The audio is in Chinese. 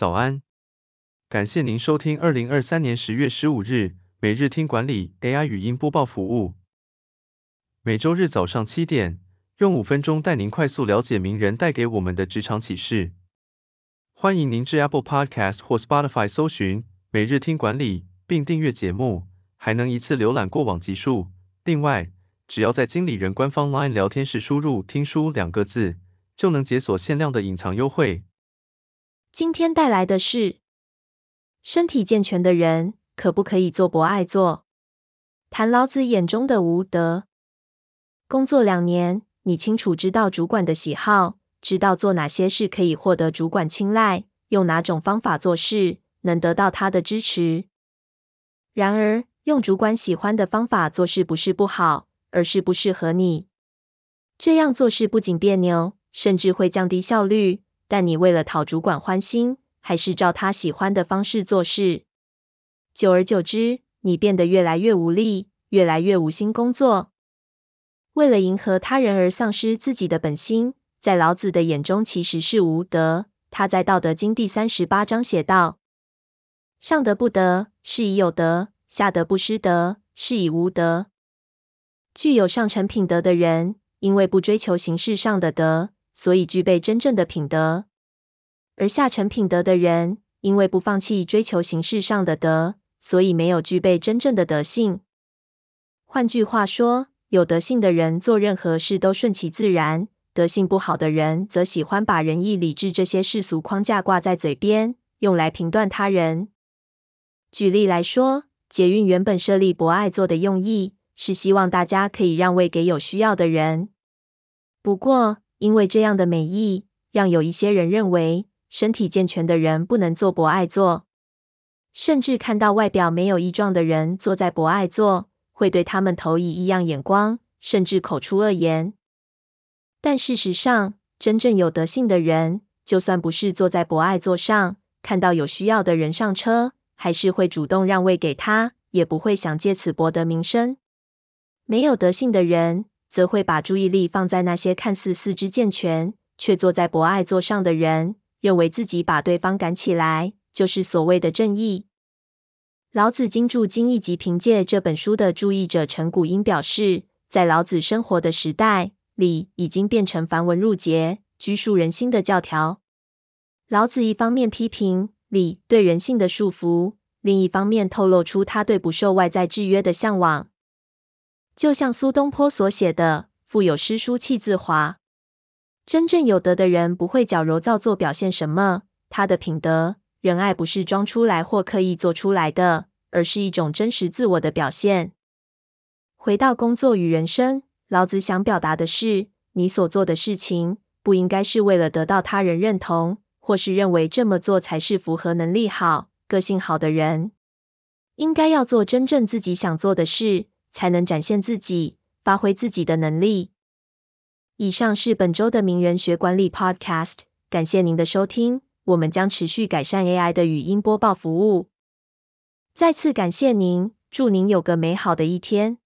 早安，感谢您收听二零二三年十月十五日每日听管理 AI 语音播报服务。每周日早上七点，用五分钟带您快速了解名人带给我们的职场启示。欢迎您至 Apple Podcast 或 Spotify 搜寻每日听管理，并订阅节目，还能一次浏览过往集数。另外，只要在经理人官方 LINE 聊天室输入“听书”两个字，就能解锁限量的隐藏优惠。今天带来的是，身体健全的人可不可以做博爱座？谈老子眼中的无德。工作两年，你清楚知道主管的喜好，知道做哪些事可以获得主管青睐，用哪种方法做事能得到他的支持。然而，用主管喜欢的方法做事不是不好，而是不适合你。这样做事不仅别扭，甚至会降低效率。但你为了讨主管欢心，还是照他喜欢的方式做事，久而久之，你变得越来越无力，越来越无心工作。为了迎合他人而丧失自己的本心，在老子的眼中其实是无德。他在《道德经》第三十八章写道：“上德不德，是以有德；下德不失德，是以无德。”具有上乘品德的人，因为不追求形式上的德。所以具备真正的品德，而下乘品德的人，因为不放弃追求形式上的德，所以没有具备真正的德性。换句话说，有德性的人做任何事都顺其自然，德性不好的人则喜欢把仁义礼智这些世俗框架挂在嘴边，用来评断他人。举例来说，捷运原本设立博爱座的用意，是希望大家可以让位给有需要的人。不过，因为这样的美意，让有一些人认为身体健全的人不能坐博爱座，甚至看到外表没有异状的人坐在博爱座，会对他们投以异样眼光，甚至口出恶言。但事实上，真正有德性的人，就算不是坐在博爱座上，看到有需要的人上车，还是会主动让位给他，也不会想借此博得名声。没有德性的人，则会把注意力放在那些看似四肢健全，却坐在博爱座上的人，认为自己把对方赶起来，就是所谓的正义。老子精注精义及凭借这本书的注译者陈谷英表示，在老子生活的时代，礼已经变成繁文缛节、拘束人心的教条。老子一方面批评礼对人性的束缚，另一方面透露出他对不受外在制约的向往。就像苏东坡所写的“腹有诗书气自华”，真正有德的人不会矫揉造作表现什么，他的品德仁爱不是装出来或刻意做出来的，而是一种真实自我的表现。回到工作与人生，老子想表达的是，你所做的事情不应该是为了得到他人认同，或是认为这么做才是符合能力好、个性好的人，应该要做真正自己想做的事。才能展现自己，发挥自己的能力。以上是本周的名人学管理 Podcast，感谢您的收听，我们将持续改善 AI 的语音播报服务。再次感谢您，祝您有个美好的一天。